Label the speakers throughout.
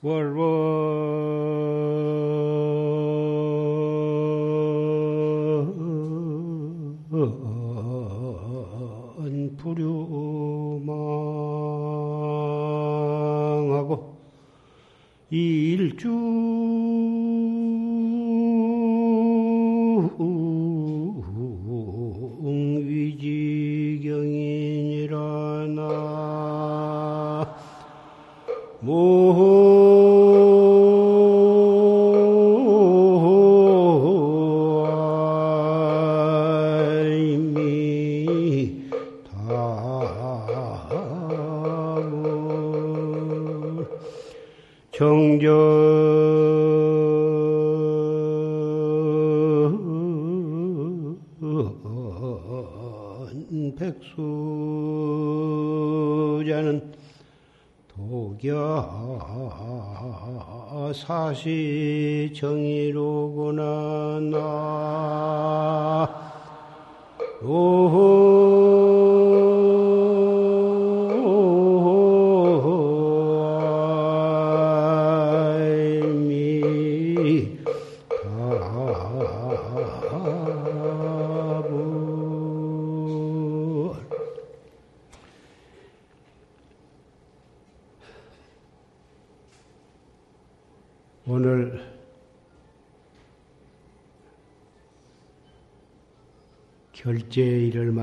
Speaker 1: 월원 사시 정의로구나 나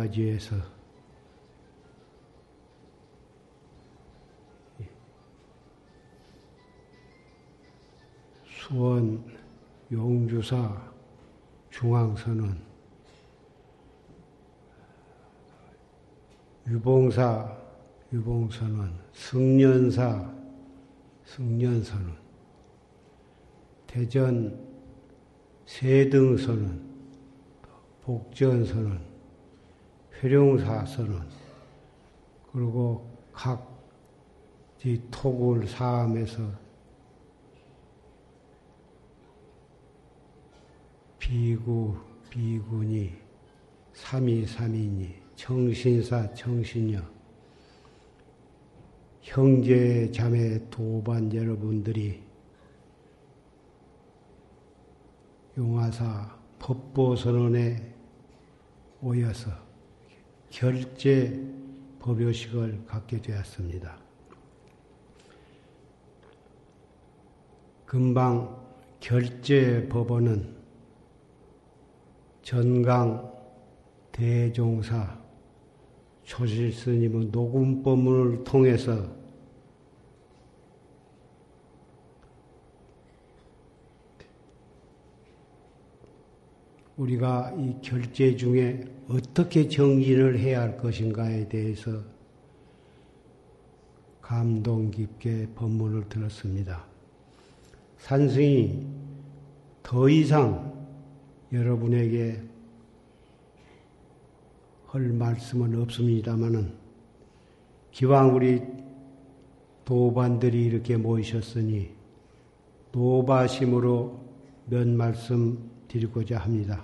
Speaker 1: 맞이해서. 수원 용주사 중앙선언 유봉사 유봉선언 승년사 승년선언 대전 세등선언 복전선언, 회룡사 선언, 그리고 각 토굴 사암에서 비구, 비군이, 삼이, 삼인이, 정신사, 정신녀, 형제, 자매, 도반 여러분들이 용화사 법보선언에 오여서 결제 법요식을 갖게 되었습니다. 금방 결제 법원은 전강 대종사 초실스님의 녹음법문을 통해서 우리가 이 결제 중에 어떻게 정진을 해야 할 것인가에 대해서 감동 깊게 법문을 들었습니다. 산승이 더 이상 여러분에게 할 말씀은 없습니다마는 기왕 우리 도반들이 이렇게 모이셨으니 노바심으로 몇 말씀 드리고자 합니다.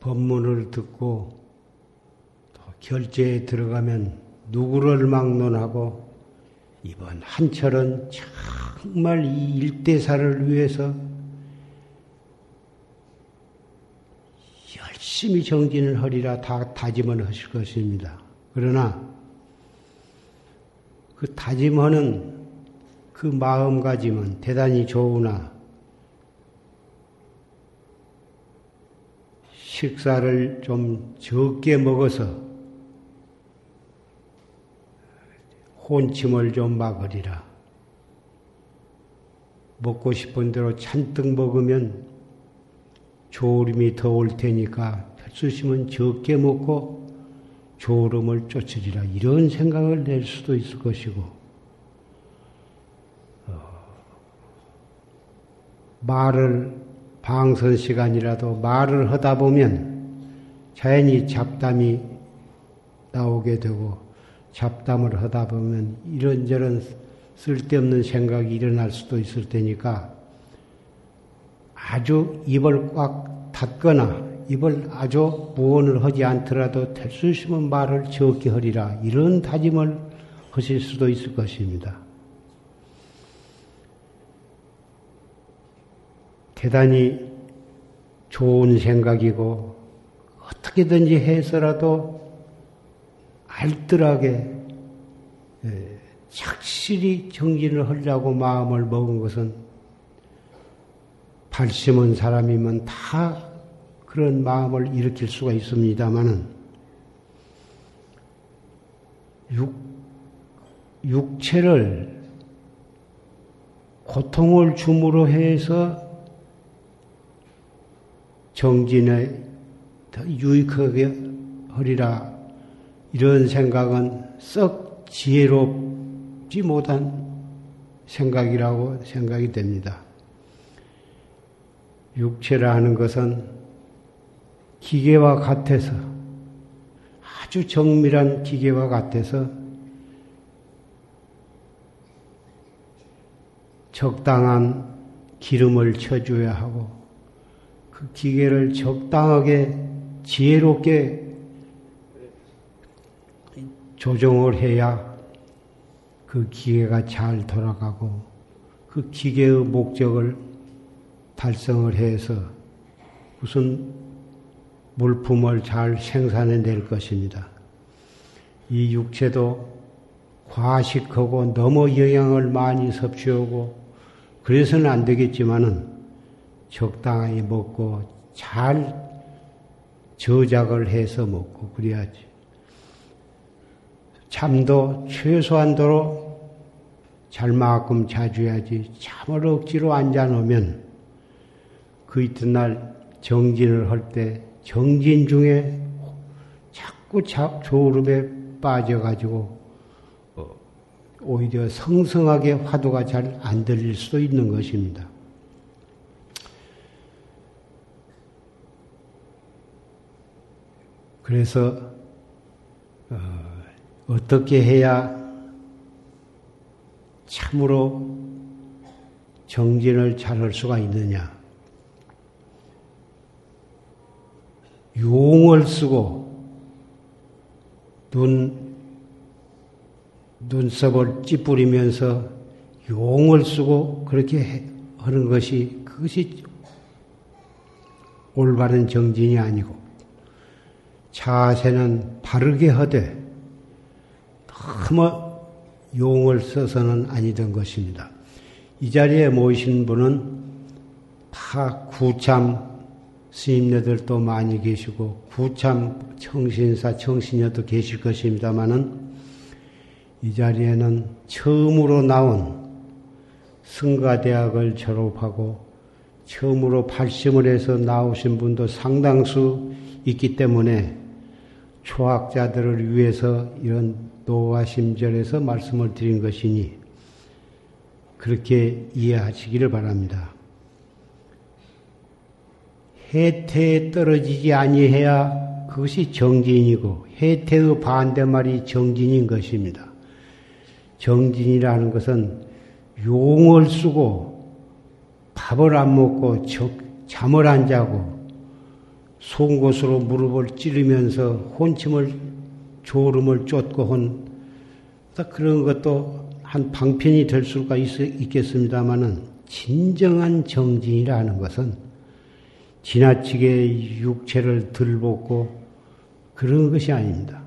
Speaker 1: 법문을 듣고 결제에 들어가면 누구를 막론하고 이번 한철은 정말 이 일대사를 위해서 열심히 정진을 하리라 다 다짐을 하실 것입니다. 그러나 그 다짐하는 그 마음가짐은 대단히 좋으나 식사를 좀 적게 먹어서 혼침을 좀 막으리라. 먹고 싶은 대로 잔뜩 먹으면 조림이 더 올 테니까 별수심은 적게 먹고 졸음을 쫓으리라. 이런 생각을 낼 수도 있을 것이고 어, 말을 방선 시간이라도 말을 하다 보면 자연히 잡담이 나오게 되고 잡담을 하다 보면 이런저런 쓸데없는 생각이 일어날 수도 있을 테니까 아주 입을 꽉 닫거나 입을 아주 무언을 하지 않더라도 될수 있으면 말을 적게 하리라 이런 다짐을 하실 수도 있을 것입니다. 대단히 좋은 생각이고 어떻게든지 해서라도 알뜰하게 예, 착실히 정진을 하려고 마음을 먹은 것은 발심은 사람이면 다 그런 마음을 일으킬 수가 있습니다만은 육, 육체를 고통을 줌으로 해서 정진에 더 유익하게 하리라 이런 생각은 썩 지혜롭지 못한 생각이라고 생각이 됩니다. 육체라 하는 것은 기계와 같아서 아주 정밀한 기계와 같아서 적당한 기름을 쳐줘야 하고 그 기계를 적당하게 지혜롭게 조정을 해야 그 기계가 잘 돌아가고 그 기계의 목적을 달성을 해서 무슨 물품을 잘 생산해 낼 것입니다. 이 육체도 과식하고 너무 영양을 많이 섭취하고 그래서는 안 되겠지만은 적당히 먹고 잘 저작을 해서 먹고 그래야지. 잠도 최소한도로 잘만큼 자줘야지. 잠을 억지로 앉아 놓으면 그 이튿날 정진을 할 때 정진 중에 자꾸 졸음에 빠져가지고 어, 오히려 성성하게 화두가 잘 안 들릴 수도 있는 것입니다. 그래서 어, 떻게 해야 참으로 정진을 잘 할 수가 있느냐? 용을 쓰고 눈 눈썹을 찌푸리면서 용을 쓰고 그렇게 하는 것이 그것이 올바른 정진이 아니고 자세는 바르게 하되 너무 용을 써서는 아니던 것입니다. 이 자리에 모이신 분은 다 구참 스님네들도 많이 계시고 구참 청신사 청신녀도 계실 것입니다마는 이 자리에는 처음으로 나온 승가대학을 졸업하고 처음으로 발심을 해서 나오신 분도 상당수 있기 때문에 초학자들을 위해서 이런 노화심절에서 말씀을 드린 것이니 그렇게 이해하시기를 바랍니다. 해태에 떨어지지 아니해야 그것이 정진이고 해태의 반대말이 정진인 것입니다. 정진이라는 것은 용을 쓰고 밥을 안 먹고 잠을 안 자고 송곳으로 무릎을 찌르면서 혼침을 졸음을 쫓고 한 그런 것도 한 방편이 될 수가 있, 있겠습니다만은 진정한 정진이라는 것은 지나치게 육체를 들볶고 그런 것이 아닙니다.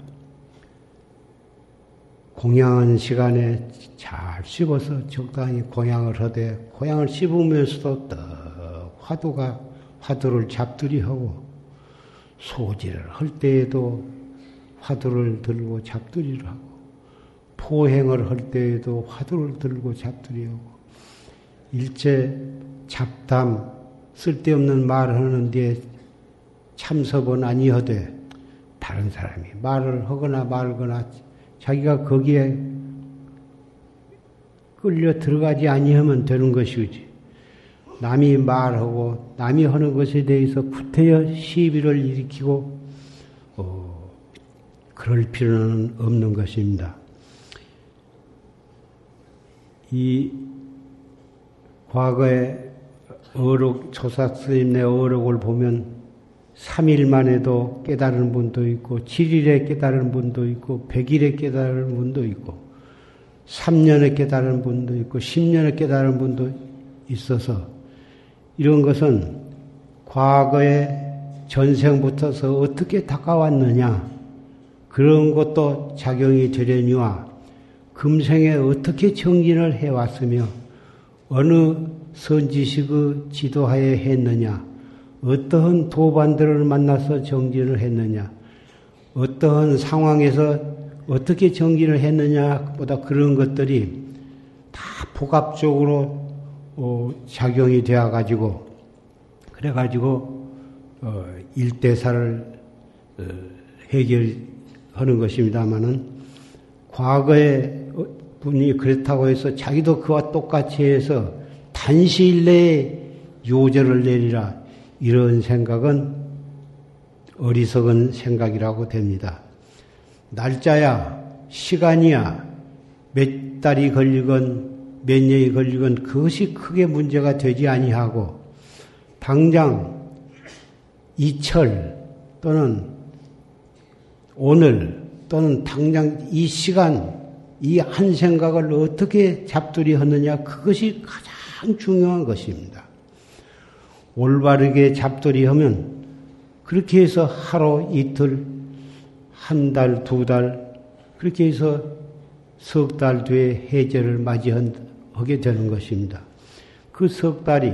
Speaker 1: 공양한 시간에 잘 씹어서 적당히 공양을 하되 공양을 씹으면서도 떡 화두가 화두를 잡들이하고 소지를 할 때에도 화두를 들고 잡들이를 하고 포행을 할 때에도 화두를 들고 잡들이하고 일체 잡담 쓸데없는 말을 하는데 참석은 아니어되 다른 사람이 말을 하거나 말거나 자기가 거기에 끌려 들어가지 아니하면 되는 것이지. 남이 말하고 남이 하는 것에 대해서 구태여 시비를 일으키고 어, 그럴 필요는 없는 것입니다. 이 과거에 어록, 조사 스님네 어록을 보면 3일 만에도 깨달은 분도 있고, 7일에 깨달은 분도 있고, 100일에 깨달은 분도 있고, 3년에 깨달은 분도 있고, 10년에 깨달은 분도 있어서, 이런 것은 과거에 전생부터서 어떻게 다가왔느냐, 그런 것도 작용이 되려니와, 금생에 어떻게 정진을 해왔으며, 어느 선지식의 지도하에 했느냐, 어떠한 도반들을 만나서 정진을 했느냐, 어떠한 상황에서 어떻게 정진을 했느냐보다 그런 것들이 다 복합적으로 어, 작용이 되어 가지고 그래 가지고 어, 일대사를 어, 해결하는 것입니다만은 과거에 분이 그렇다고 해서 자기도 그와 똑같이 해서 단시일 내에 요절을 내리라 이런 생각은 어리석은 생각이라고 됩니다. 날짜야, 시간이야, 몇 달이 걸리건 몇 년이 걸리건 그것이 크게 문제가 되지 아니하고 당장 이철 또는 오늘 또는 당장 이 시간 이 한 생각을 어떻게 잡들이 하느냐 그것이 가장 중요한 것입니다. 올바르게 잡돌이 하면 그렇게 해서 하루, 이틀, 한 달, 두 달, 그렇게 해서 석 달 뒤에 해제를 맞이하게 되는 것입니다. 그 석 달이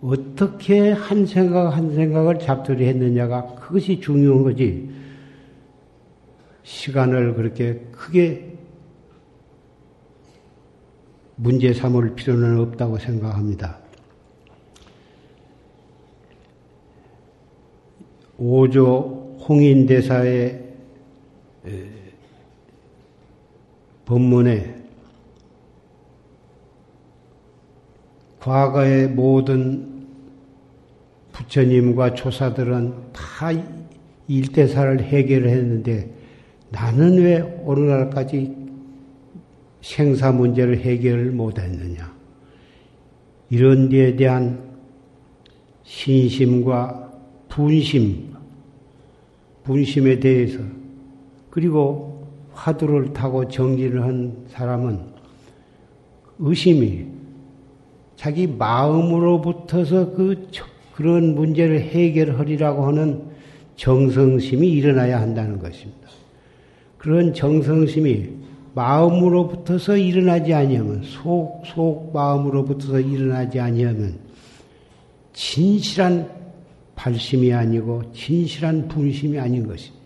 Speaker 1: 어떻게 한 생각 한 생각을 잡돌이 했느냐가 그것이 중요한 거지. 시간을 그렇게 크게 문제 삼을 필요는 없다고 생각합니다. 오조 홍인대사의 법문에 과거의 모든 부처님과 조사들은 다 일대사를 해결했는데 나는 왜 오늘날까지 생사 문제를 해결을 못했느냐. 이런 데에 대한 신심과 분심, 분심에 대해서 그리고 화두를 타고 정진을 한 사람은 의심이 자기 마음으로부터서 그 그런 문제를 해결하리라고 하는 정성심이 일어나야 한다는 것입니다. 그런 정성심이 마음으로부터서 일어나지 아니하면 속, 속 마음으로부터서 일어나지 아니하면 진실한 발심이 아니고 진실한 분심이 아닌 것입니다.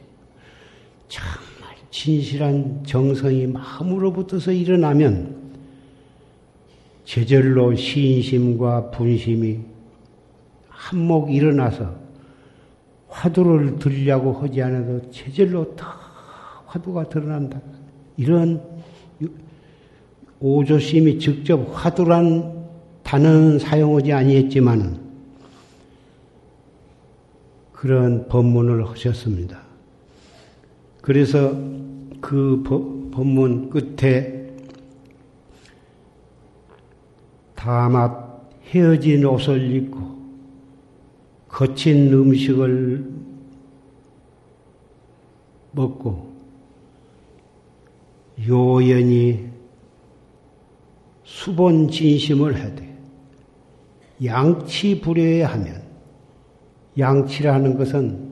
Speaker 1: 정말 진실한 정성이 마음으로부터서 일어나면 제절로 시인심과 분심이 한몫 일어나서 화두를 들려고 하지 않아도 제절로 다 화두가 드러난다. 이런 오조심이 직접 화두란 단어는 사용하지 아니했지만은 그런 법문을 하셨습니다. 그래서 그 법문 끝에 다맛 헤어진 옷을 입고 거친 음식을 먹고 요연히 수본 진심을 하되 양치 불여야 하면 양치라는 것은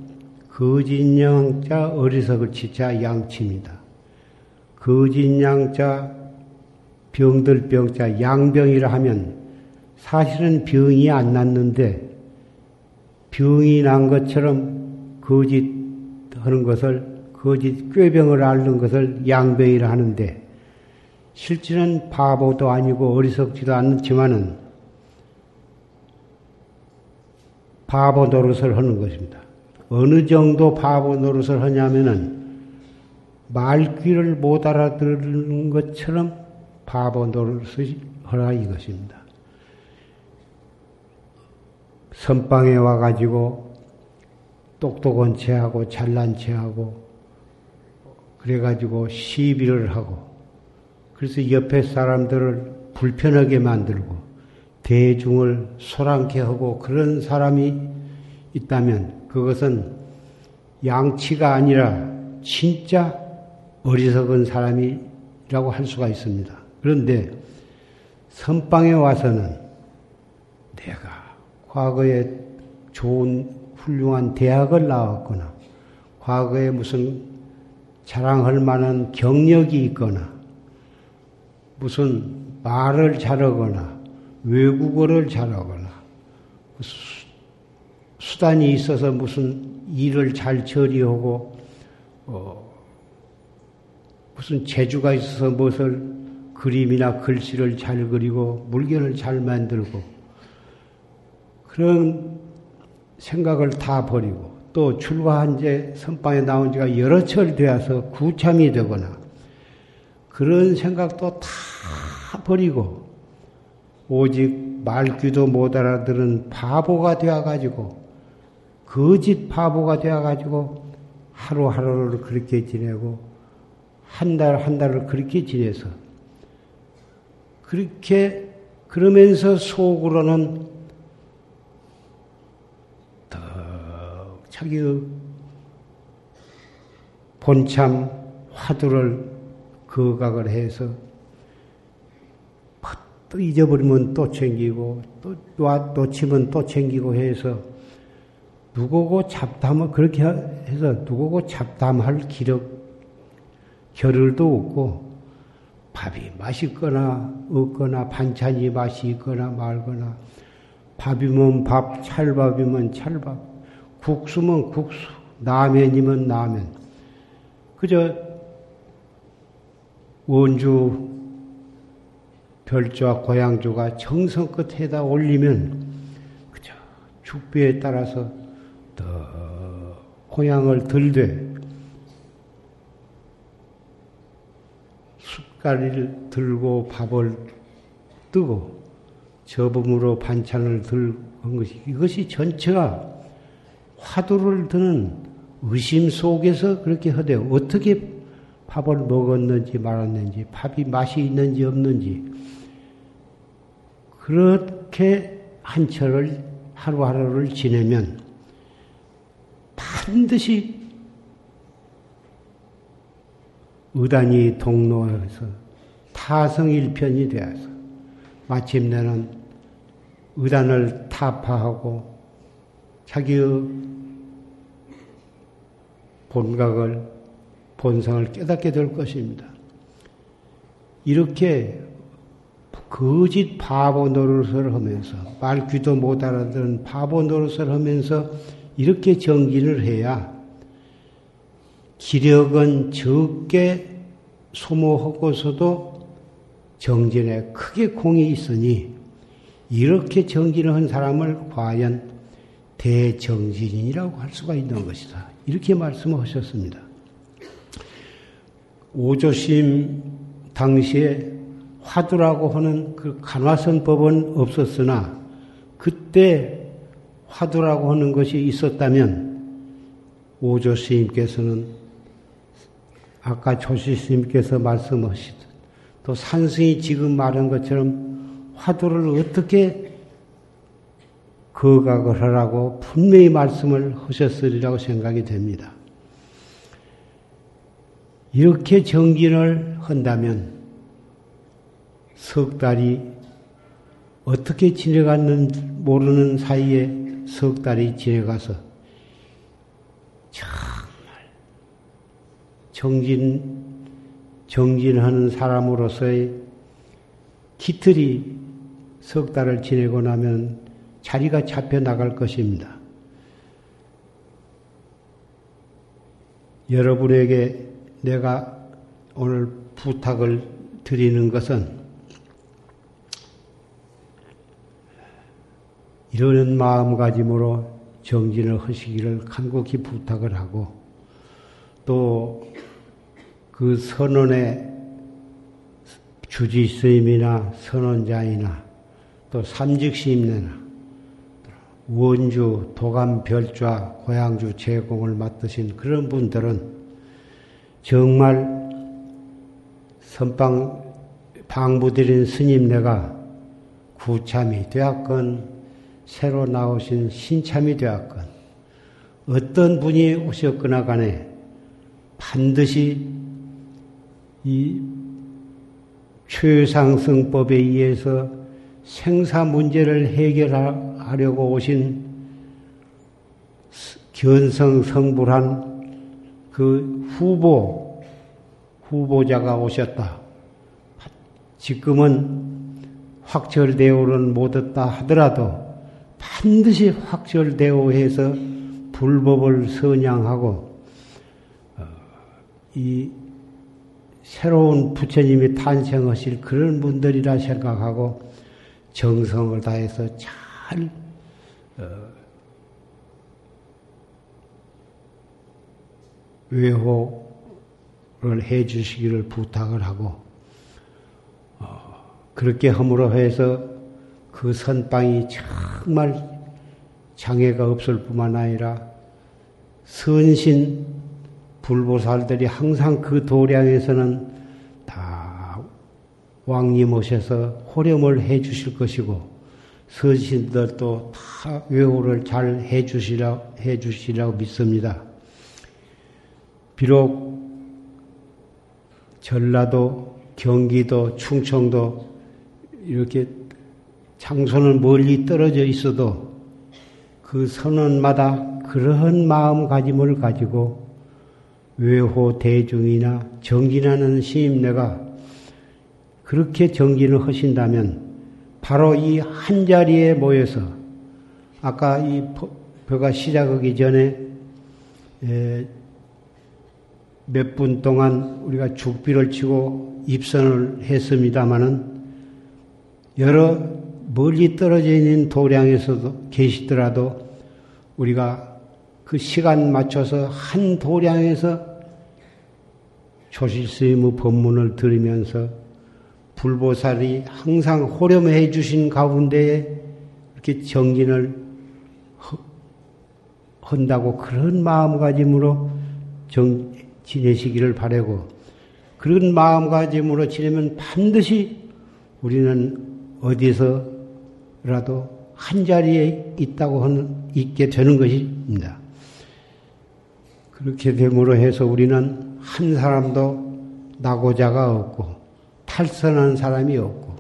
Speaker 1: 거짓양자 어리석을 치자 양치입니다. 거짓양자 병들 병자 양병이라 하면 사실은 병이 안 났는데 병이 난 것처럼 거짓 하는 것을 거짓 꾀병을 앓는 것을 양병이라 하는데 실제는 바보도 아니고 어리석지도 않지만은 바보 노릇을 하는 것입니다. 어느 정도 바보 노릇을 하냐면은 말귀를 못 알아듣는 것처럼 바보 노릇을 하라 이것입니다. 선방에 와가지고 똑똑한 체하고 잘난 체하고 그래가지고 시비를 하고 그래서 옆에 사람들을 불편하게 만들고 대중을 소란케 하고 그런 사람이 있다면 그것은 양치가 아니라 진짜 어리석은 사람이라고 할 수가 있습니다. 그런데 선방에 와서는 내가 과거에 좋은 훌륭한 대학을 나왔거나 과거에 무슨 자랑할 만한 경력이 있거나 무슨 말을 잘하거나 외국어를 잘하거나 수단이 있어서 무슨 일을 잘 처리하고 어, 무슨 재주가 있어서 무엇을 그림이나 글씨를 잘 그리고 물건을 잘 만들고 그런 생각을 다 버리고 또 출가한 지 선방에 나온 지가 여러 철 되어서 구참이 되거나 그런 생각도 다 버리고 오직 말귀도 못 알아들은 바보가 되어가지고 거짓 바보가 되어가지고 하루하루를 그렇게 지내고 한 달 한 달을 그렇게 지내서 그렇게 그러면서 속으로는 자기의 본참 화두를 거각을 해서 또 잊어버리면 또 챙기고 또 놓치면 또 챙기고 해서 누구고 잡담을 그렇게 해서 누구고 잡담할 기력 겨를도 없고 밥이 맛있거나 없거나 반찬이 맛이 있거나 말거나 밥이면 밥, 찰밥이면 찰밥, 국수면 국수, 라면이면 라면. 그저 원주 별조와 고향조가 정성껏 해다 올리면 그저 죽비에 따라서 더 고향을 들되 숟가리를 들고 밥을 뜨고 저음으로 반찬을 들은 것이 이것이 전체가 화두를 드는 의심 속에서 그렇게 하되 어떻게 밥을 먹었는지 말았는지 밥이 맛이 있는지 없는지. 그렇게 한 철을 하루하루를 지내면 반드시 의단이 동로에서 타성일편이 되어서 마침내는 의단을 타파하고 자기의 본각을 본성을 깨닫게 될 것입니다. 이렇게 거짓 바보 노릇을 하면서 말 귀도 못 알아듣는 바보 노릇을 하면서 이렇게 정진을 해야 기력은 적게 소모하고서도 정진에 크게 공이 있으니 이렇게 정진을 한 사람을 과연 대정진이라고 할 수가 있는 것이다. 이렇게 말씀하셨습니다. 오조심 당시에 화두라고 하는 그 간화선법은 없었으나 그때 화두라고 하는 것이 있었다면 오조 스님께서는 아까 조시 스님께서 말씀하시듯 또 산승이 지금 말한 것처럼 화두를 어떻게 거각을 하라고 분명히 말씀을 하셨으리라고 생각이 됩니다. 이렇게 정진을 한다면 석 달이 어떻게 지내갔는지 모르는 사이에 석 달이 지내가서 정말 정진, 정진하는 사람으로서의 기틀이 석 달을 지내고 나면 자리가 잡혀 나갈 것입니다. 여러분에게 내가 오늘 부탁을 드리는 것은 이러는 마음가짐으로 정진을 하시기를 간곡히 부탁을 하고 또 그 선언의 주지 스님이나 선언자이나 또 삼직시임내나 원주 도감 별좌 고향주 제공을 맡으신 그런 분들은 정말 선방 방부드린 스님네가 구참이 되었건 새로 나오신 신참이 되었건 어떤 분이 오셨거나 간에 반드시 이 최상승법에 의해서 생사 문제를 해결 하려고 오신 견성성불한 그 후보, 후보자가 오셨다. 지금은 확철대오는 못했다 하더라도 반드시 확철대오해서 불법을 선양하고 어, 이 새로운 부처님이 탄생하실 그런 분들이라 생각하고 정성을 다해서 잘 어, 외호를 해 주시기를 부탁을 하고 어, 그렇게 함으로 해서 그 선방이 정말 장애가 없을 뿐만 아니라 선신 불보살들이 항상 그 도량에서는 다 왕님 오셔서 호렴을 해 주실 것이고 선신들도 다 외호를 잘 해 주시라 해 주시라고 믿습니다. 비록 전라도, 경기도, 충청도 이렇게 장소는 멀리 떨어져 있어도 그 선언마다 그러한 마음가짐을 가지고 외호 대중이나 정진하는 시임내가 그렇게 정진을 하신다면 바로 이 한 자리에 모여서 아까 이 표가 시작하기 전에 몇 분 동안 우리가 죽비를 치고 입선을 했습니다마는 여러 멀리 떨어져 있는 도량에서도 계시더라도 우리가 그 시간 맞춰서 한 도량에서 조실스님의 법문을 들으면서 불보살이 항상 호렴해 주신 가운데에 이렇게 정진을 한다고 그런 마음가짐으로 정, 지내시기를 바라고 그런 마음가짐으로 지내면 반드시 우리는 어디서라도 한 자리에 있다고 하는, 있게 되는 것입니다. 그렇게 됨으로 해서 우리는 한 사람도 나고자가 없고 탈선한 사람이 없고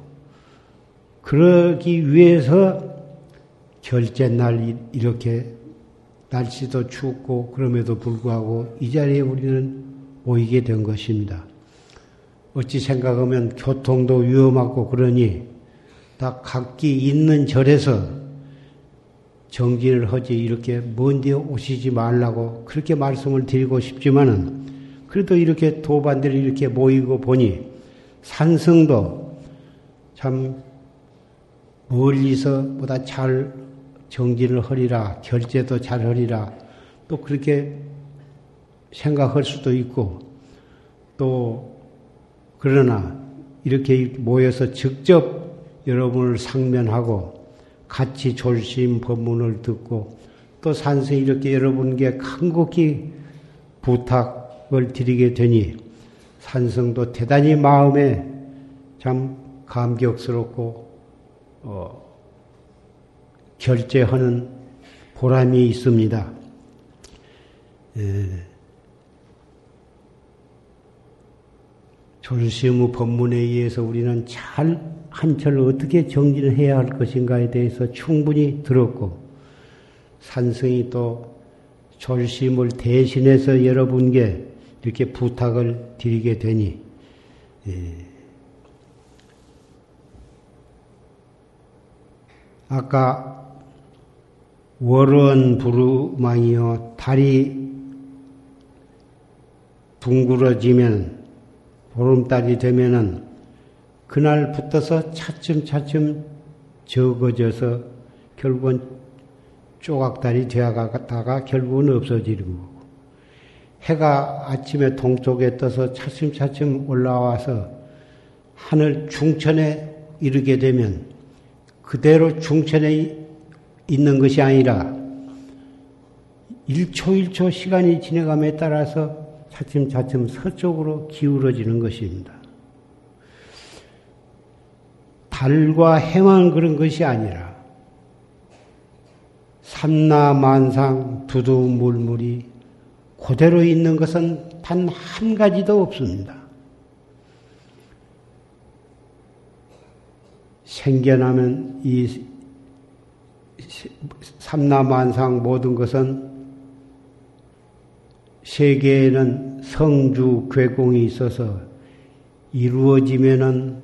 Speaker 1: 그러기 위해서 결제 날 이렇게 날씨도 춥고 그럼에도 불구하고 이 자리에 우리는 모이게 된 것입니다. 어찌 생각하면 교통도 위험하고 그러니 다 각기 있는 절에서 정진을 하지 이렇게 먼데 오시지 말라고 그렇게 말씀을 드리고 싶지만은 그래도 이렇게 도반들이 이렇게 모이고 보니 산성도 참 멀리서 보다 잘 정진을 하리라 결제도 잘 하리라 또 그렇게 생각할 수도 있고 또 그러나 이렇게 모여서 직접 여러분을 상면하고 같이 졸심 법문을 듣고 또 산세 이렇게 여러분께 간곡히 부탁을 드리게 되니 산성도 대단히 마음에 참 감격스럽고 어, 결제하는 보람이 있습니다. 예. 졸시의 법문에 의해서 우리는 잘 한철 어떻게 정진을 해야 할 것인가에 대해서 충분히 들었고 산성이 또 졸심을 대신해서 여러분께 이렇게 부탁을 드리게 되니 예. 아까 월원 부르망이요 달이 둥그러지면 보름달이 되면은 그날 붙어서 차츰차츰 적어져서 결국은 조각달이 되어가다가 결국은 없어지는 거고 해가 아침에 동쪽에 떠서 차츰차츰 올라와서 하늘 중천에 이르게 되면 그대로 중천에 있는 것이 아니라 1초 1초 시간이 지나감에 따라서 차츰차츰 서쪽으로 기울어지는 것입니다. 달과 해만 그런 것이 아니라 삼나만상 두두물물이 그대로 있는 것은 단 한 가지도 없습니다. 생겨나면 이 삼나만상 모든 것은 세계에는 성주 괴공이 있어서 이루어지면은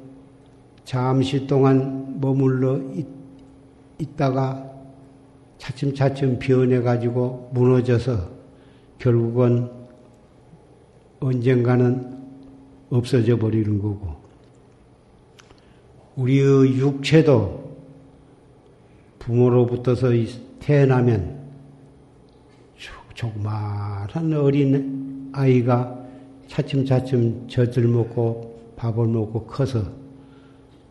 Speaker 1: 잠시 동안 머물러 있, 있다가 차츰차츰 변해가지고 무너져서 결국은 언젠가는 없어져 버리는 거고 우리의 육체도 부모로부터서 태어나면 조그마한 어린 아이가 차츰차츰 젖을 먹고 밥을 먹고 커서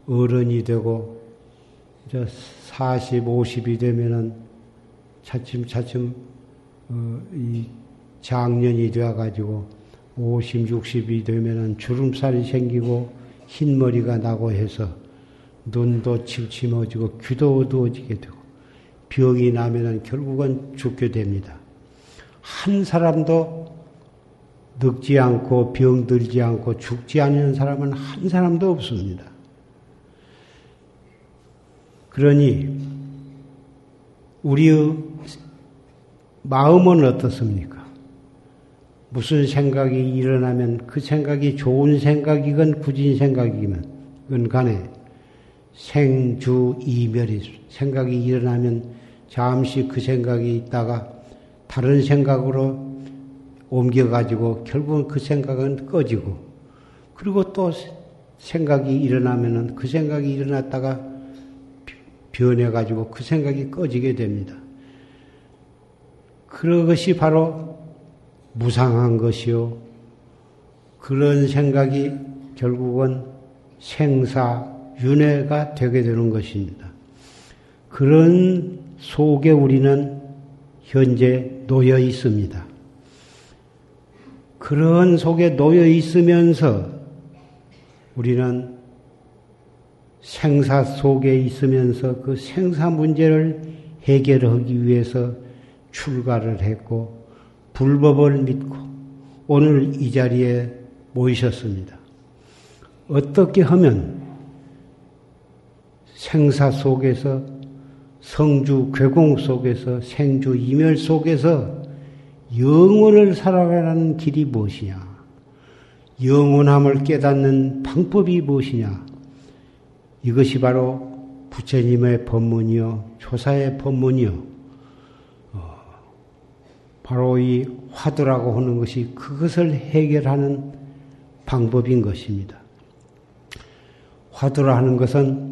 Speaker 1: 어른이 되고 이제 40, 50이 되면은 차츰차츰 어, 이 장년이 되어 가지고 50, 60이 되면은 주름살이 생기고 흰머리가 나고 해서 눈도 침침해지고 귀도 어두워지게 되고 병이 나면은 결국은 죽게 됩니다. 한 사람도 늙지 않고 병들지 않고 죽지 않는 사람은 한 사람도 없습니다. 그러니 우리의 마음은 어떻습니까? 무슨 생각이 일어나면 그 생각이 좋은 생각이건 굳은 생각이건 간에 생주 이멸이 생각이 일어나면 잠시 그 생각이 있다가 다른 생각으로 옮겨가지고 결국은 그 생각은 꺼지고 그리고 또 생각이 일어나면은 그 생각이 일어났다가 변해가지고 그 생각이 꺼지게 됩니다. 그것이 바로 무상한 것이요. 그런 생각이 결국은 생사, 윤회가 되게 되는 것입니다. 그런 속에 우리는 현재 놓여 있습니다. 그런 속에 놓여 있으면서 우리는 생사 속에 있으면서 그 생사 문제를 해결하기 위해서 출가를 했고 불법을 믿고 오늘 이 자리에 모이셨습니다. 어떻게 하면 생사 속에서 성주 괴공 속에서 생주 이멸 속에서 영혼을 살아가는 길이 무엇이냐? 영원함을 깨닫는 방법이 무엇이냐? 이것이 바로 부처님의 법문이요, 조사의 법문이요. 어, 바로 이 화두라고 하는 것이 그것을 해결하는 방법인 것입니다. 화두라 하는 것은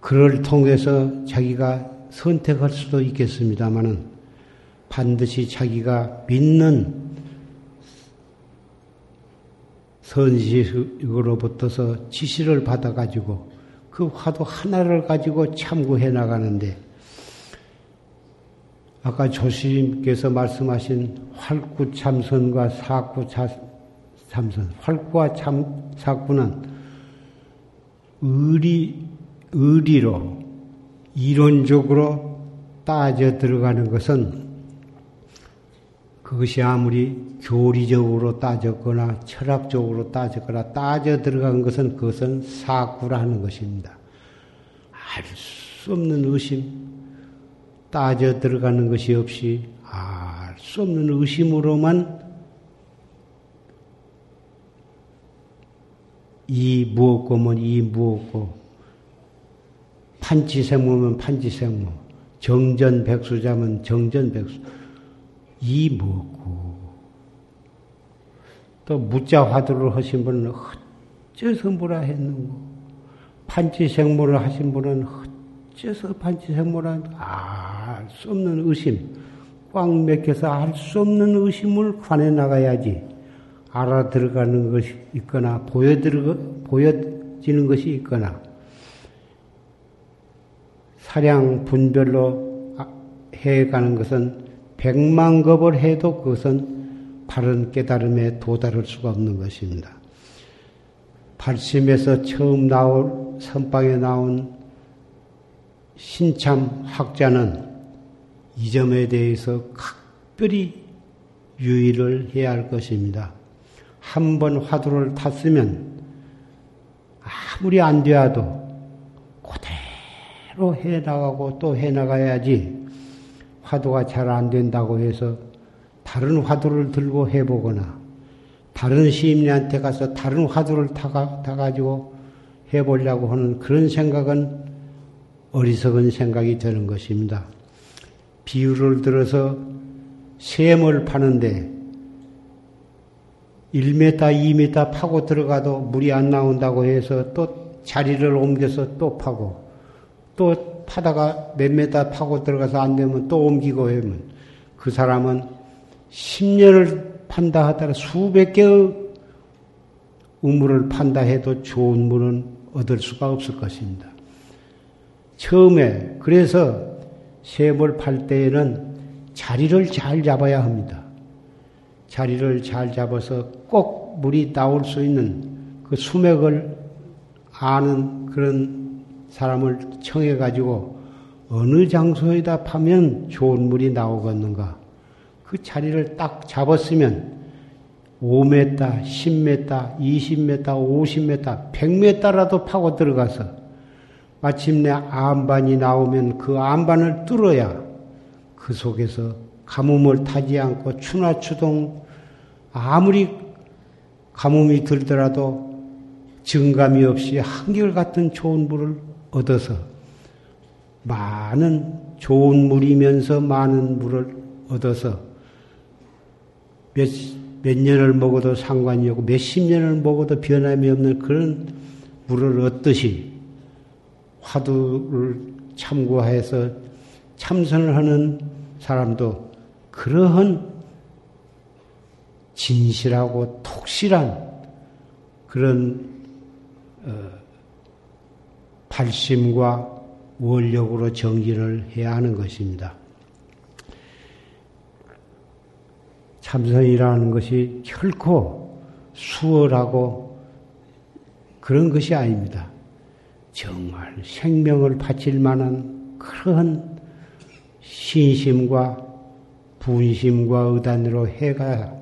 Speaker 1: 그를 통해서 자기가 선택할 수도 있겠습니다만은 반드시 자기가 믿는 선식으로부터서 지시를 받아가지고 그 화두 하나를 가지고 참고해 나가는데 아까 조시님께서 말씀하신 활구 참선과 사구 참선, 활구와 참, 사구는 의리, 의리로 이론적으로 따져 들어가는 것은 그것이 아무리 교리적으로 따졌거나 철학적으로 따졌거나 따져 들어간 것은 그것은 사구라는 것입니다. 알 수 없는 의심, 따져 들어가는 것이 없이 알 수 없는 의심으로만 이 무엇고면 이 무엇고 판치생모면 판치생모, 정전백수자면 정전백수. 이 뭐고. 또 무자화두를 하신 분은 어째서 뭐라 했는고. 판치생모를 하신 분은 어째서 판치생모라 알수 없는 의심. 꽉 맥혀서 알수 없는 의심을 관해 나가야지. 알아 들어가는 것이 있거나 보여 들어, 보여지는 것이 있거나 사량 분별로 해가는 것은 백만 겁을 해도 그것은 바른 깨달음에 도달할 수가 없는 것입니다. 발심에서 처음 나올 선방에 나온 신참 학자는 이 점에 대해서 각별히 유의를 해야 할 것입니다. 한 번 화두를 탔으면 아무리 안 되어도 그대로 해 나가고 또 해 나가야지 화두가 잘 안 된다고 해서 다른 화두를 들고 해보거나 다른 시인한테 가서 다른 화두를 타가, 타가지고 해보려고 하는 그런 생각은 어리석은 생각이 되는 것입니다. 비유를 들어서 샘을 파는데 1m, 2m 파고 들어가도 물이 안 나온다고 해서 또 자리를 옮겨서 또 파고 또 파다가 몇 메다 파고 들어가서 안 되면 또 옮기고 하면 그 사람은 10년을 판다 하더라 수백 개의 우물을 판다 해도 좋은 물은 얻을 수가 없을 것입니다. 처음에 그래서 샘을 팔 때에는 자리를 잘 잡아야 합니다. 자리를 잘 잡아서 꼭 물이 나올 수 있는 그 수맥을 아는 그런 사람을 청해 가지고 어느 장소에다 파면 좋은 물이 나오겠는가. 그 자리를 딱 잡았으면 5m, 10m, 20m, 50m, 100m라도 파고 들어가서 마침내 암반이 나오면 그 암반을 뚫어야 그 속에서 가뭄을 타지 않고 추나 추동 아무리 가뭄이 들더라도 증감이 없이 한결같은 좋은 물을 얻어서 많은 좋은 물이면서 많은 물을 얻어서 몇, 몇 년을 먹어도 상관이 없고 몇십 년을 먹어도 변함이 없는 그런 물을 얻듯이 화두를 참고해서 참선을 하는 사람도 그러한 진실하고 톡실한 그런 어, 발심과 원력으로 정진을 해야 하는 것입니다. 참선이라는 것이 결코 수월하고 그런 것이 아닙니다. 정말 생명을 바칠 만한 그런 신심과 분심과 의단으로 해가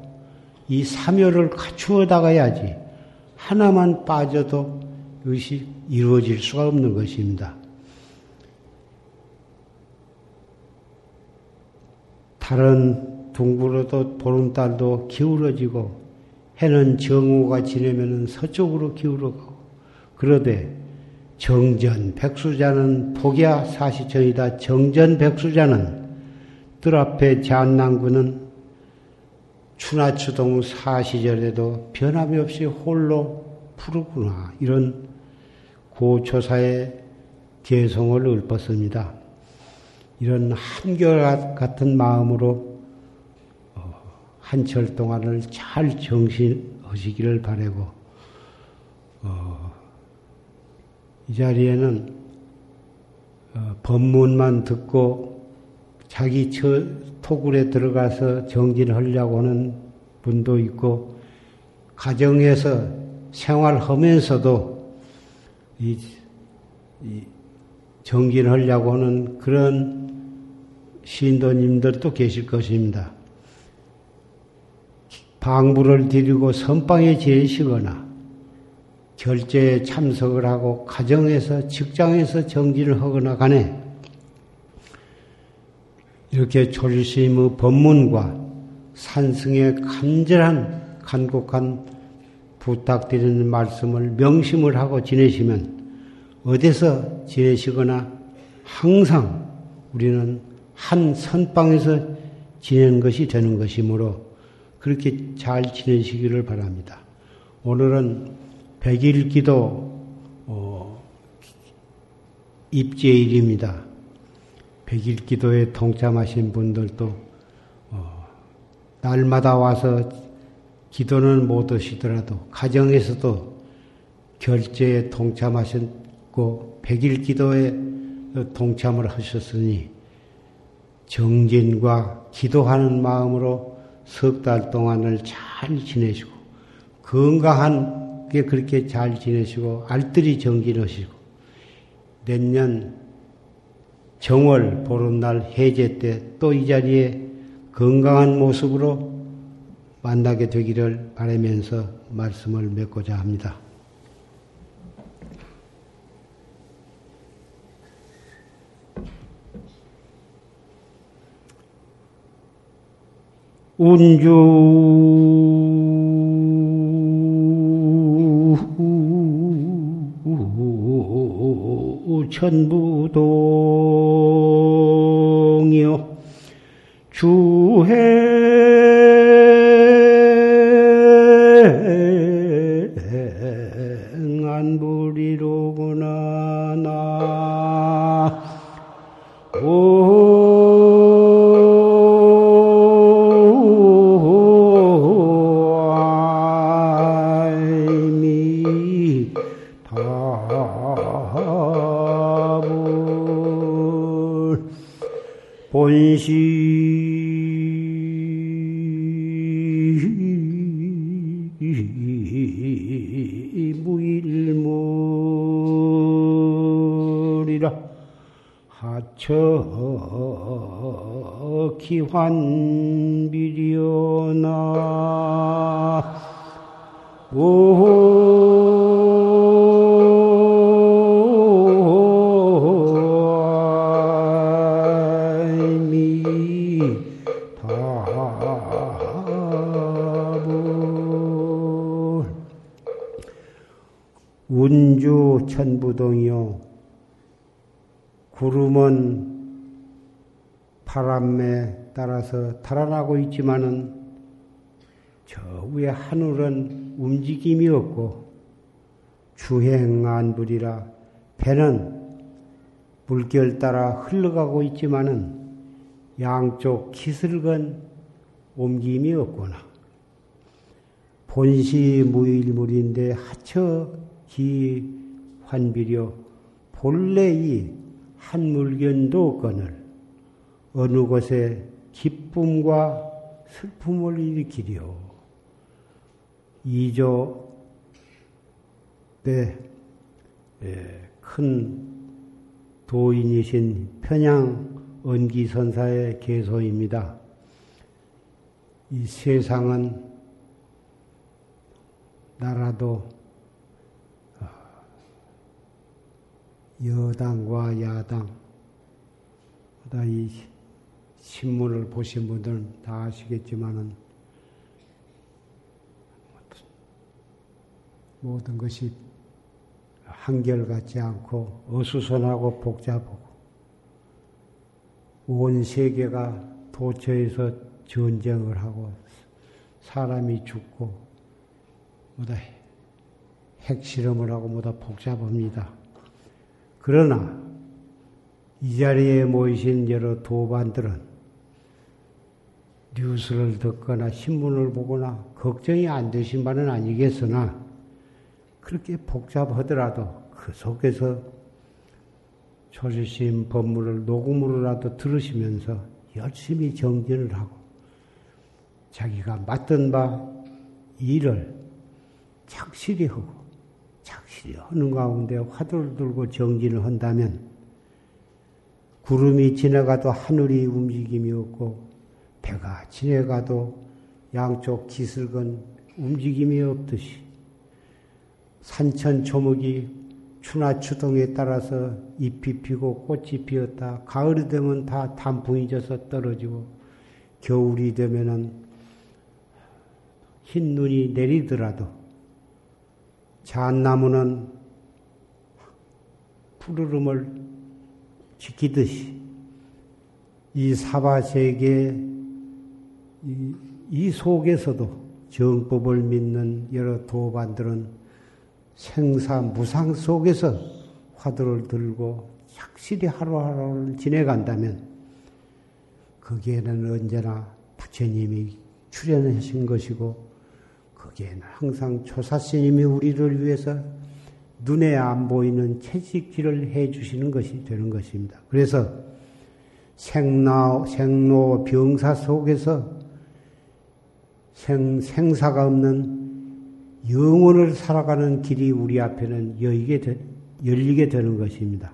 Speaker 1: 이 사묘를 갖추어 나가야지 하나만 빠져도 이것이 이루어질 수가 없는 것입니다. 다른 동부로도 보름달도 기울어지고 해는 정오가 지내면 서쪽으로 기울어가고 그러되 정전 백수자는 복야 사시천이다. 정전 백수자는 뜰 앞에 잔난구는 추나추동 사시절에도 변함이 없이 홀로 푸르구나. 이런 고초사의 개성을 읊었습니다. 이런 한결같은 마음으로 어, 한철 동안을 잘 정신하시기를 바라고 어, 이 자리에는 어, 법문만 듣고 자기 처, 토굴에 들어가서 정진하려고 하는 분도 있고 가정에서 생활하면서도 이, 이 정진하려고 하는 그런 신도님들도 계실 것입니다. 방부를 드리고 선방에 지내시거나 결제에 참석을 하고 가정에서 직장에서 정진을 하거나 간에 이렇게 졸심의 법문과 산승의 간절한 간곡한 부탁드리는 말씀을 명심을 하고 지내시면 어디서 지내시거나 항상 우리는 한 선방에서 지내는 것이 되는 것이므로 그렇게 잘 지내시기를 바랍니다. 오늘은 백일 기도 어, 입제일입니다. 백일 기도에 동참하신 분들도 어, 날마다 와서 기도는 못 하시더라도 가정에서도 결제에 동참하셨고 백일 기도에 동참을 하셨으니 정진과 기도하는 마음으로 석 달 동안을 잘 지내시고 건강한 그렇게 잘 지내시고 알뜰히 정진하시고 내년 정월 보름날 해제 때 또 이 자리에 건강한 모습으로 만나게 되기를 바라면서 말씀을 맺고자 합니다. 운주 천부동이요. 주해 천부동이요 구름은 바람에 따라서 달아나고 있지만은 저 위에 하늘은 움직임이 없고 주행안 불이라 배는 물결 따라 흘러가고 있지만은 양쪽 기슬건 옮김이 없구나. 본시 무일물인데 하처 기 환비려 본래 이 한 물견도 없거늘 어느 곳에 기쁨과 슬픔을 일으키려 이조 때큰 도인이신 편양 언기선사의 개소입니다. 이 세상은 나라도 여당과 야당, 이 신문을 보신 분들은 다 아시겠지만은 모든 것이 한결같지 않고 어수선하고 복잡하고 온 세계가 도처에서 전쟁을 하고 사람이 죽고 뭐다 핵실험을 하고 뭐다 복잡합니다. 그러나 이 자리에 모이신 여러 도반들은 뉴스를 듣거나 신문을 보거나 걱정이 안 되신 바는 아니겠으나 그렇게 복잡하더라도 그 속에서 조주심 법문을 녹음으로라도 들으시면서 열심히 정진을 하고 자기가 맡은 바 일을 착실히 하고 하는 가운데 화두를 들고 정진을 한다면 구름이 지나가도 하늘이 움직임이 없고 배가 지내가도 양쪽 기슬건 움직임이 없듯이 산천 초목이 추나 추동에 따라서 잎이 피고 꽃이 피었다. 가을이 되면 다 단풍이 져서 떨어지고 겨울이 되면은 흰 눈이 내리더라도 잣나무는 푸르름을 지키듯이 이 사바세계 이, 이 속에서도 정법을 믿는 여러 도반들은 생사 무상 속에서 화두를 들고 착실히 하루하루를 지내간다면 거기에는 언제나 부처님이 출연하신 것이고 거기에는 항상 조사스님이 우리를 위해서 눈에 안 보이는 채식기를 해 주시는 것이 되는 것입니다. 그래서 생로, 생로 병사 속에서 생, 생사가 없는 영혼을 살아가는 길이 우리 앞에는 열리게, 되, 열리게 되는 것입니다.